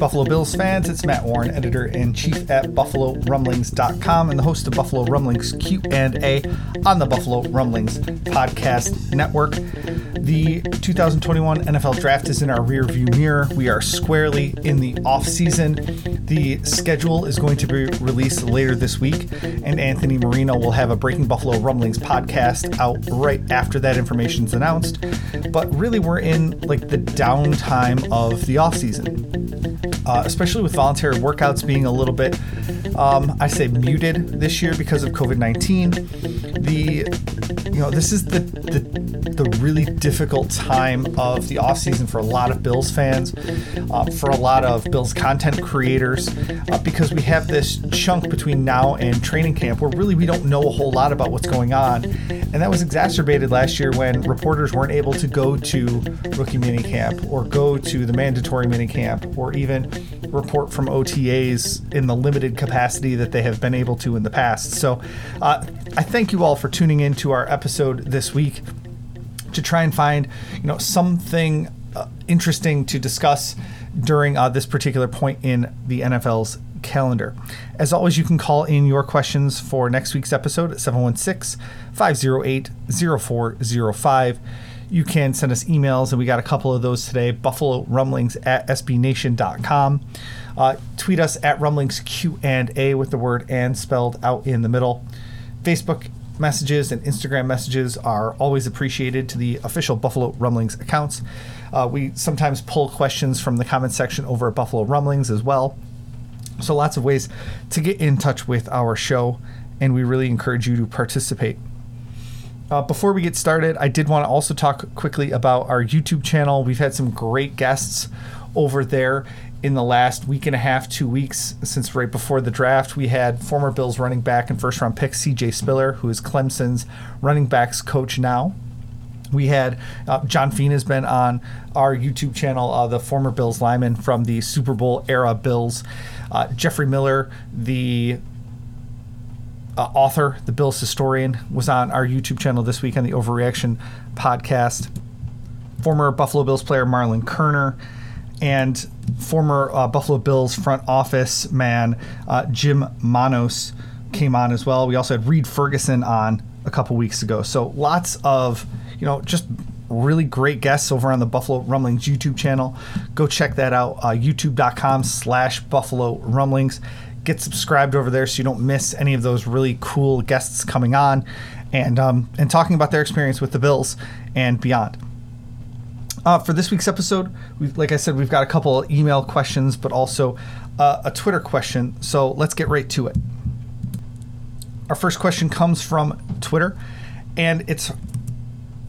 Buffalo Bills fans. It's Matt Warren, editor in chief at BuffaloRumblings.com, and the host of Buffalo Rumblings Q&A on the Buffalo Rumblings podcast network. The 2021 NFL Draft is in our rearview mirror. We are squarely in the off season. The schedule is going to be released later this week, and Anthony Marino will have a Breaking Buffalo Rumblings podcast out right after that information is announced. But really, we're in like the downtime of the off season, uh, especially with voluntary workouts being a little bit, um, I say, muted this year because of COVID 19. The, you know, this is the, the the really difficult time of the off season for a lot of Bills fans, uh, for a lot of Bills content creators, uh, because we have this chunk between now and training camp where really we don't know a whole lot about what's going on. And that was exacerbated last year when reporters weren't able to go to rookie minicamp or go to the mandatory minicamp or even report from OTAs in the limited capacity that they have been able to in the past. So uh, I thank you all for tuning in to our episode this week to try and find you know something uh, interesting to discuss during uh, this particular point in the NFL's calendar. As always, you can call in your questions for next week's episode at 716 508 0405. You can send us emails, and we got a couple of those today. Buffalo Rumblings at sbnation.com. Uh, tweet us at Rumblings Q and A with the word "and" spelled out in the middle. Facebook messages and Instagram messages are always appreciated to the official Buffalo Rumblings accounts. Uh, we sometimes pull questions from the comment section over at Buffalo Rumblings as well. So, lots of ways to get in touch with our show, and we really encourage you to participate. Uh, before we get started, I did want to also talk quickly about our YouTube channel. We've had some great guests over there in the last week and a half, two weeks since right before the draft, we had former Bills running back and first round pick CJ Spiller, who is Clemson's running backs coach now. We had uh, John Fina has been on our YouTube channel, uh, the former Bills lineman from the Super Bowl era Bills. Uh, Jeffrey Miller, the uh, author, the Bills historian, was on our YouTube channel this week on the Overreaction podcast. Former Buffalo Bills player Marlon Kerner and former uh, Buffalo Bills front office man uh, Jim Manos came on as well. We also had Reid Ferguson on a couple weeks ago. So lots of you know just really great guests over on the Buffalo Rumblings YouTube channel. Go check that out. Uh, YouTube.com slash Buffalo Rumblings. Get subscribed over there so you don't miss any of those really cool guests coming on and um, and talking about their experience with the Bills and beyond. Uh, for this week's episode, like I said, we've got a couple email questions, but also uh, a Twitter question. So let's get right to it. Our first question comes from Twitter, and it's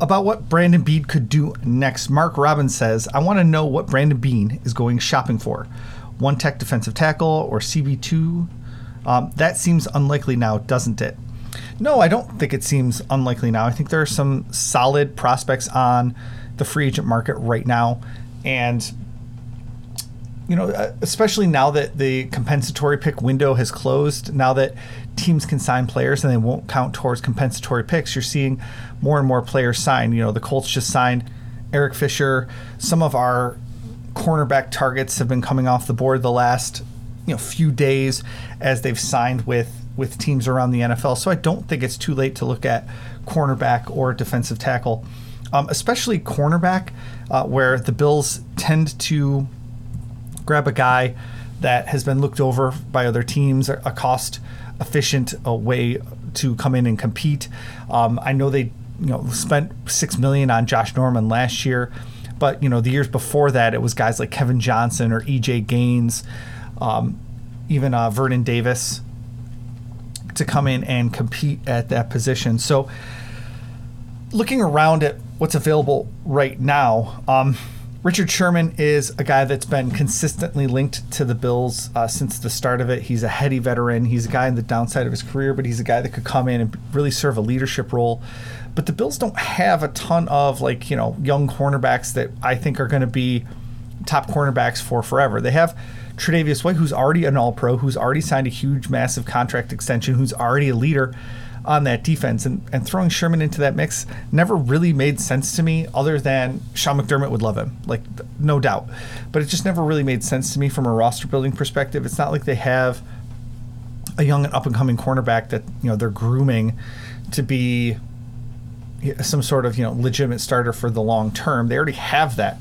about what Brandon Beane could do next. Mark Robbins says, I want to know what Brandon Beane is going shopping for. One tech defensive tackle or CB2? Um, that seems unlikely now, doesn't it? No, I don't think it seems unlikely now. I think there are some solid prospects on the free agent market right now. And you know, uh, especially now that the compensatory pick window has closed, now that teams can sign players and they won't count towards compensatory picks, you're seeing more and more players sign. You know, the Colts just signed Eric Fisher. Some of our cornerback targets have been coming off the board the last you know few days as they've signed with with teams around the NFL. So I don't think it's too late to look at cornerback or defensive tackle um, especially cornerback, uh, where the Bills tend to grab a guy that has been looked over by other teams, a cost efficient a way to come in and compete. Um, I know they you know spent six million on Josh Norman last year. But you know, the years before that, it was guys like Kevin Johnson or EJ Gaines, um, even uh, Vontae Davis to come in and compete at that position. So, looking around at what's available right now, um, Richard Sherman is a guy that's been consistently linked to the Bills uh, since the start of it. He's a heady veteran. He's a guy in the downside of his career, but he's a guy that could come in and really serve a leadership role. But the Bills don't have a ton of like you know young cornerbacks that I think are going to be top cornerbacks for forever. They have Tre'Davious White, who's already an All Pro, who's already signed a huge, massive contract extension, who's already a leader on that defense. And, and throwing Sherman into that mix never really made sense to me, other than Sean McDermott would love him, like no doubt. But it just never really made sense to me from a roster building perspective. It's not like they have a young and up and coming cornerback that you know they're grooming to be some sort of you know legitimate starter for the long term. They already have that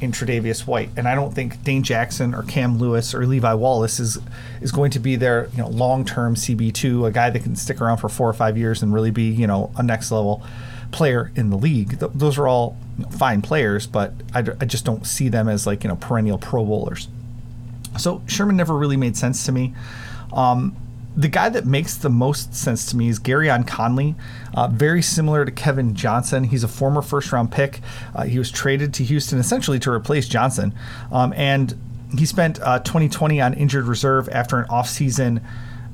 in Tre'Davious White, and I don't think Dane Jackson or Cam Lewis or Levi Wallace is is going to be their you know long term CB two, a guy that can stick around for four or five years and really be you know a next level player in the league. Th- those are all fine players, but I, d- I just don't see them as like you know perennial Pro Bowlers. So Sherman never really made sense to me. Um, the guy that makes the most sense to me is Gareon Conley. Uh, very similar to Kevin Johnson. He's a former first round pick. Uh, he was traded to Houston essentially to replace Johnson. Um, and he spent uh, 2020 on injured reserve after an offseason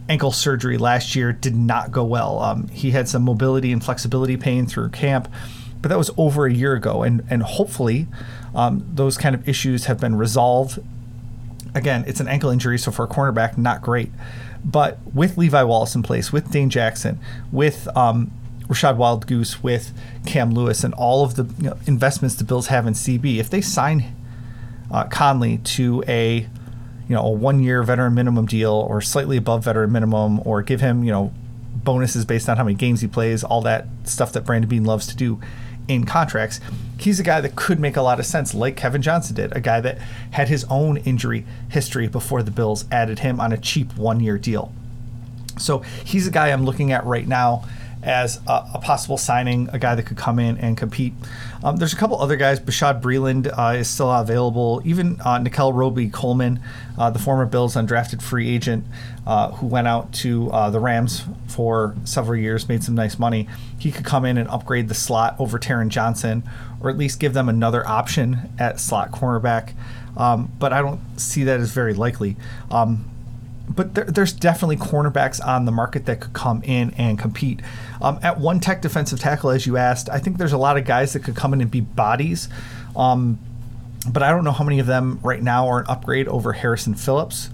ankle surgery last year. Did not go well. Um, he had some mobility and flexibility pain through camp, but that was over a year ago. And, and hopefully, um, those kind of issues have been resolved. Again, it's an ankle injury, so for a cornerback, not great. But with Levi Wallace in place, with Dane Jackson, with um, Wildgoose, with Cam Lewis, and all of the you know, investments the Bills have in CB, if they sign uh, Conley to a you know a one-year veteran minimum deal or slightly above veteran minimum, or give him you know bonuses based on how many games he plays, all that stuff that Brandon Beane loves to do in contracts, he's a guy that could make a lot of sense, like Kevin Johnson did, a guy that had his own injury history before the Bills added him on a cheap one year deal. So he's a guy I'm looking at right now as a, a, possible signing, a guy that could come in and compete. Um, there's a couple other guys. Bashaud Breeland uh, is still available. Even uh, Nickell Robey-Coleman, uh, the former Bills undrafted free agent uh, who went out to uh, the Rams for several years, made some nice money. He could come in and upgrade the slot over Taron Johnson, or at least give them another option at slot cornerback. Um, but I don't see that as very likely. Um, but there, there's definitely cornerbacks on the market that could come in and compete. Um, at one tech defensive tackle, as you asked, I think there's a lot of guys that could come in and be bodies. Um, but I don't know how many of them right now are an upgrade over Harrison Phillips.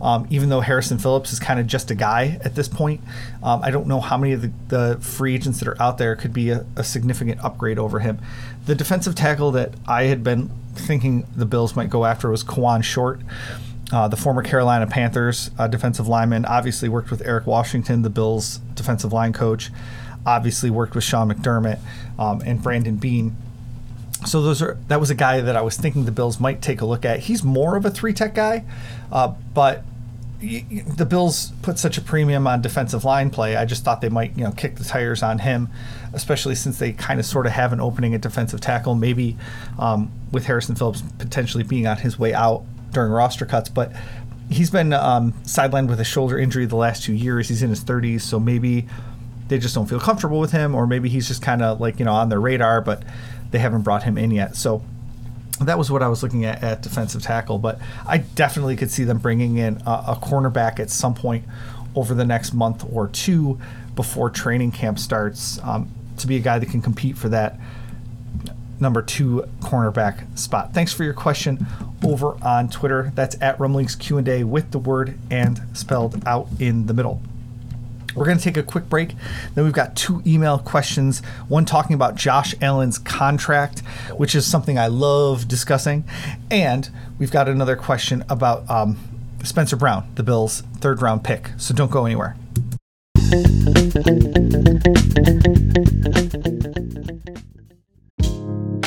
Um, even though Harrison Phillips is kind of just a guy at this point, um, I don't know how many of the, the, free agents that are out there could be a, a significant upgrade over him. The defensive tackle that I had been thinking the Bills might go after was Kawann Short. Uh, the former Carolina Panthers uh, defensive lineman obviously worked with Eric Washington, the Bills' defensive line coach. Obviously worked with Sean McDermott um, and Brandon Beane. So those are that was a guy that I was thinking the Bills might take a look at. He's more of a three tech guy, uh, but the Bills put such a premium on defensive line play. I just thought they might, you know, kick the tires on him, especially since they kind of sort of have an opening at defensive tackle. Maybe um, with Harrison Phillips potentially being on his way out during roster cuts, but he's been um, sidelined with a shoulder injury the last two years. He's in his 30s, so maybe they just don't feel comfortable with him, or maybe he's just kind of like you know on their radar, but they haven't brought him in yet. So that was what I was looking at at defensive tackle. But I definitely could see them bringing in a, a cornerback at some point over the next month or two before training camp starts um, to be a guy that can compete for that number two cornerback spot. Thanks for your question over on Twitter. That's at Rumblings Q and A with the word and spelled out in the middle. We're going to take a quick break. Then we've got two email questions. One talking about Josh Allen's contract, which is something I love discussing. And we've got another question about um, Spencer Brown, the Bills' third round pick. So don't go anywhere.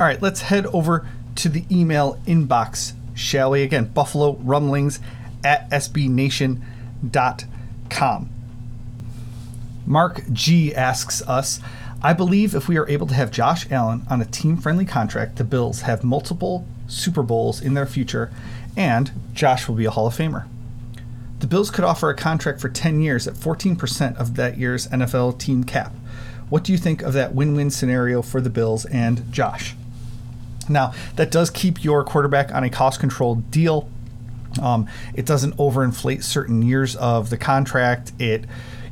All right, let's head over to the email inbox, shall we? Again, Buffalo Rumblings at sbnation.com. Mark G asks us I believe if we are able to have Josh Allen on a team friendly contract, the Bills have multiple Super Bowls in their future, and Josh will be a Hall of Famer. The Bills could offer a contract for 10 years at 14% of that year's NFL team cap. What do you think of that win win scenario for the Bills and Josh? Now, that does keep your quarterback on a cost controlled deal. Um, it doesn't overinflate certain years of the contract. It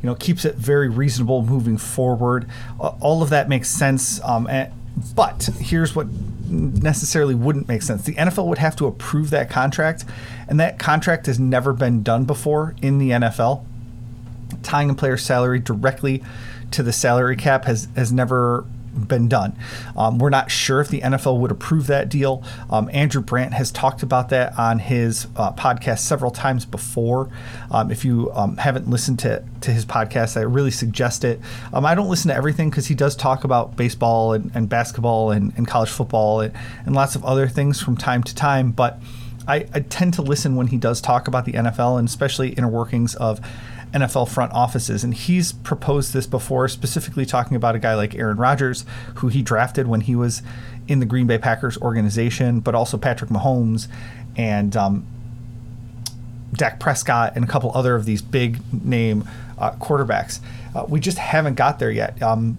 you know keeps it very reasonable moving forward. Uh, all of that makes sense. Um, and, but here's what necessarily wouldn't make sense. The NFL would have to approve that contract, and that contract has never been done before in the NFL. Tying a player's salary directly to the salary cap has has never been done. Um, we're not sure if the NFL would approve that deal. Um, Andrew Brandt has talked about that on his uh, podcast several times before. Um, if you um, haven't listened to, to his podcast, I really suggest it. Um, I don't listen to everything because he does talk about baseball and, and basketball and, and, college football and, and lots of other things from time to time, but I, I tend to listen when he does talk about the NFL and especially inner workings of NFL front offices. And he's proposed this before, specifically talking about a guy like Aaron Rodgers, who he drafted when he was in the Green Bay Packers organization, but also Patrick Mahomes and um, Dak Prescott and a couple other of these big name uh, quarterbacks. Uh, we just haven't got there yet. Um,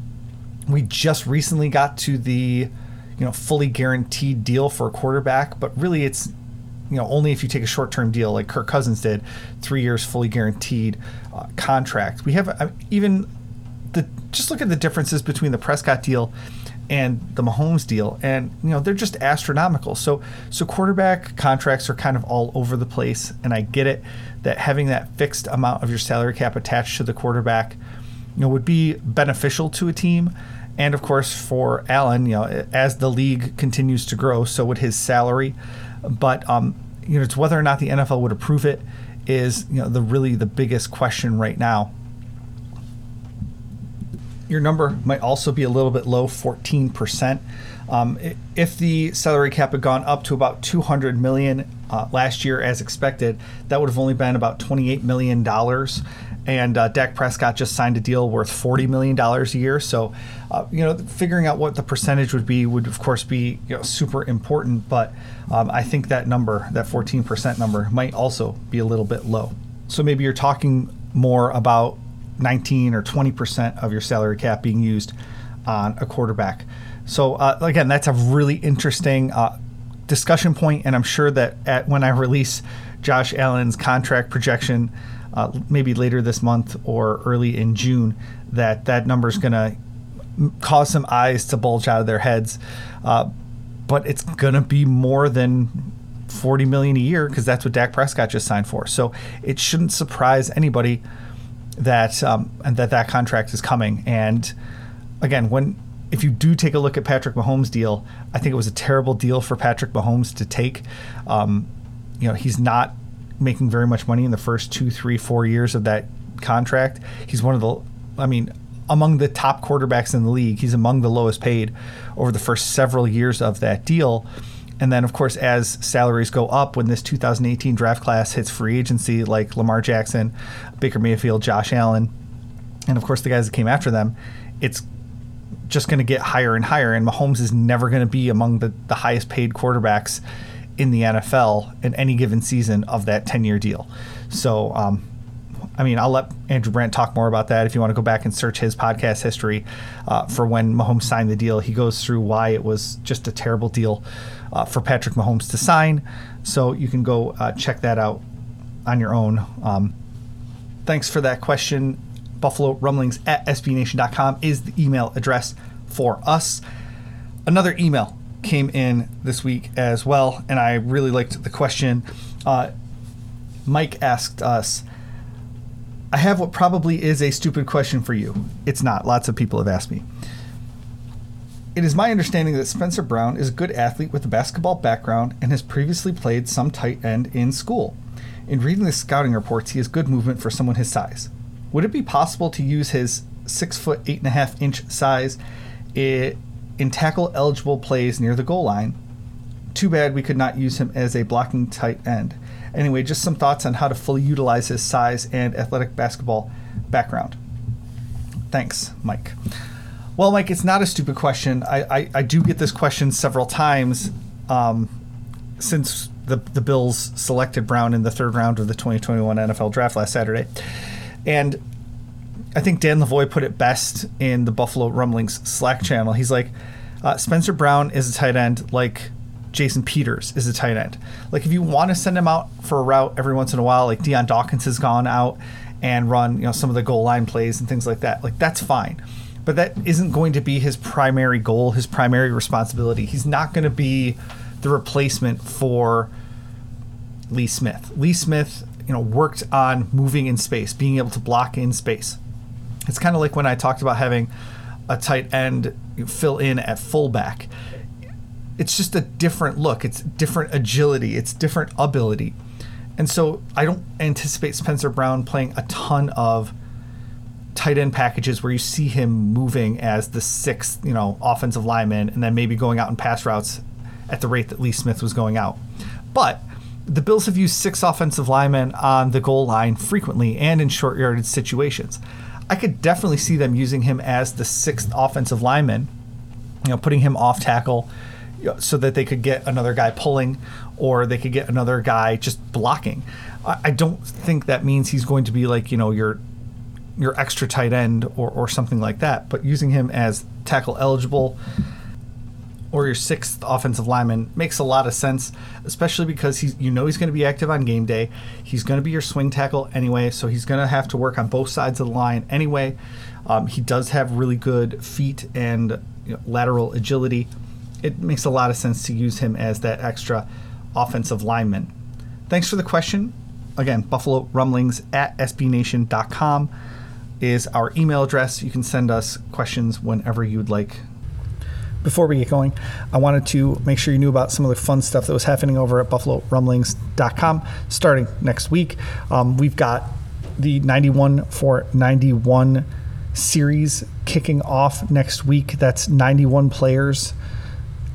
we just recently got to the you know fully guaranteed deal for a quarterback, but really it's you know only if you take a short-term deal like Kirk Cousins did, three years fully guaranteed uh, contract. We have uh, even the just look at the differences between the Prescott deal and the Mahomes deal, and you know they're just astronomical. So so quarterback contracts are kind of all over the place, and I get it that having that fixed amount of your salary cap attached to the quarterback, you know, would be beneficial to a team. And of course, for Allen, you know, as the league continues to grow, so would his salary. But um, you know, it's whether or not the NFL would approve it is you know the really the biggest question right now. Your number might also be a little bit low, 14%. Um, if the salary cap had gone up to about 200 million uh, last year as expected, that would have only been about 28 million dollars and uh, Dak Prescott just signed a deal worth forty million dollars a year. So, uh, you know, figuring out what the percentage would be would of course be you know, super important. But um, I think that number, that fourteen percent number, might also be a little bit low. So maybe you're talking more about nineteen or twenty percent of your salary cap being used on a quarterback. So uh, again, that's a really interesting uh, discussion point, and I'm sure that at when I release Josh Allen's contract projection uh, maybe later this month or early in June, that that number is going to cause some eyes to bulge out of their heads. Uh, but it's going to be more than 40 million a year because that's what Dak Prescott just signed for. So it shouldn't surprise anybody that um, and that that contract is coming. And again, when if you do take a look at Patrick Mahomes' deal, I think it was a terrible deal for Patrick Mahomes to take. Um, you know, he's not making very much money in the first two, three, four years of that contract. He's one of the, I mean, among the top quarterbacks in the league. He's among the lowest paid over the first several years of that deal. And then, of course, as salaries go up, when this 2018 draft class hits free agency, like Lamar Jackson, Baker Mayfield, Josh Allen, and of course the guys that came after them, it's just going to get higher and higher, and Mahomes is never going to be among the, the highest paid quarterbacks in the NFL in any given season of that 10 year deal. So, um, I mean, I'll let Andrew Brandt talk more about that if you want to go back and search his podcast history uh, for when Mahomes signed the deal. He goes through why it was just a terrible deal uh, for Patrick Mahomes to sign. So you can go uh, check that out on your own. Um, thanks for that question. Buffalo Rumblings at SBNation.com is the email address for us. Another email came in this week as well, and I really liked the question. Uh, Mike asked us, I have what probably is a stupid question for you. It's not. Lots of people have asked me. It is my understanding that Spencer Brown is a good athlete with a basketball background and has previously played some tight end in school. In reading the scouting reports, he has good movement for someone his size. Would it be possible to use his six foot eight and a half inch size in tackle eligible plays near the goal line? Too bad we could not use him as a blocking tight end. Anyway, just some thoughts on how to fully utilize his size and athletic basketball background. Thanks, Mike. Well, Mike, it's not a stupid question. I, I, I do get this question several times um, since the, the Bills selected Brown in the third round of the 2021 NFL draft last Saturday. And I think Dan Lavoie put it best in the Buffalo Rumblings Slack channel. He's like, uh, Spencer Brown is a tight end like Jason Peters is a tight end. Like if you want to send him out for a route every once in a while, like Dion Dawkins has gone out and run, you know, some of the goal line plays and things like that. Like that's fine. But that isn't going to be his primary goal, his primary responsibility. He's not going to be the replacement for Lee Smith. Lee Smith, you know, worked on moving in space, being able to block in space. It's kind of like when I talked about having a tight end fill in at fullback it's just a different look. It's different agility. It's different ability. And so I don't anticipate Spencer Brown playing a ton of tight end packages where you see him moving as the sixth, you know, offensive lineman and then maybe going out in pass routes at the rate that Lee Smith was going out. But the Bills have used six offensive linemen on the goal line frequently and in short yardage situations. I could definitely see them using him as the sixth offensive lineman, you know, putting him off tackle so that they could get another guy pulling or they could get another guy just blocking. I don't think that means he's going to be like, you know, your your extra tight end or, or something like that, but using him as tackle eligible or your sixth offensive lineman makes a lot of sense, especially because he's you know he's going to be active on game day. He's going to be your swing tackle anyway, so he's going to have to work on both sides of the line anyway. Um, he does have really good feet and you know, lateral agility it makes a lot of sense to use him as that extra offensive lineman. Thanks for the question. Again, Buffalo Rumblings at SBNation.com is our email address. You can send us questions whenever you'd like. Before we get going, I wanted to make sure you knew about some of the fun stuff that was happening over at BuffaloRumblings.com starting next week. Um, we've got the 91 for 91 series kicking off next week. That's 91 players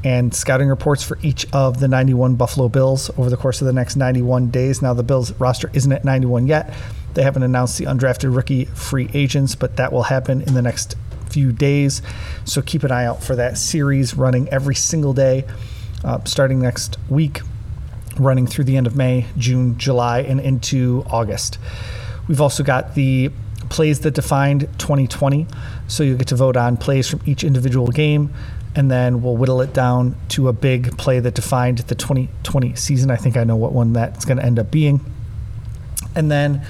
and scouting reports for each of the 91 Buffalo Bills over the course of the next 91 days. Now, the Bills roster isn't at 91 yet. They haven't announced the undrafted rookie free agents, but that will happen in the next few days. So keep an eye out for that series running every single day, uh, starting next week, running through the end of May, June, July, and into August. We've also got the plays that defined 2020. So you'll get to vote on plays from each individual game and then we'll whittle it down to a big play that defined the 2020 season. I think I know what one that's going to end up being. And then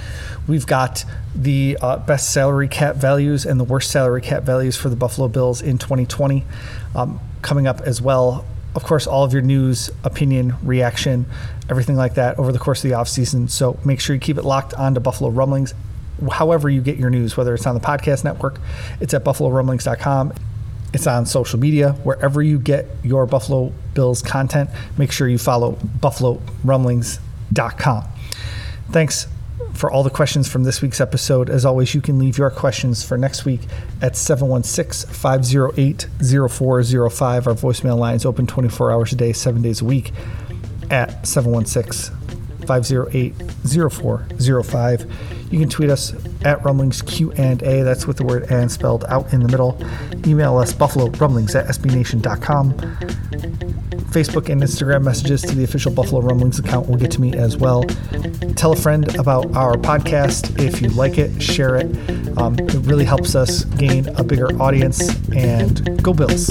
we've got the uh, best salary cap values and the worst salary cap values for the Buffalo Bills in 2020 um, coming up as well. Of course, all of your news, opinion, reaction, everything like that over the course of the offseason. So make sure you keep it locked on to Buffalo Rumblings however you get your news, whether it's on the podcast network, it's at buffalorumblings.com. It's on social media, wherever you get your Buffalo Bills content. Make sure you follow buffalorumblings.com. Thanks for all the questions from this week's episode. As always, you can leave your questions for next week at 716 508 0405. Our voicemail line is open 24 hours a day, seven days a week at 716 508 0405. You can tweet us at Rumblings Q&A. That's with the word and spelled out in the middle. Email us buffalo rumblings at sbnation.com. Facebook and Instagram messages to the official Buffalo Rumblings account will get to me as well. Tell a friend about our podcast if you like it, share it. Um, it really helps us gain a bigger audience. And go Bills!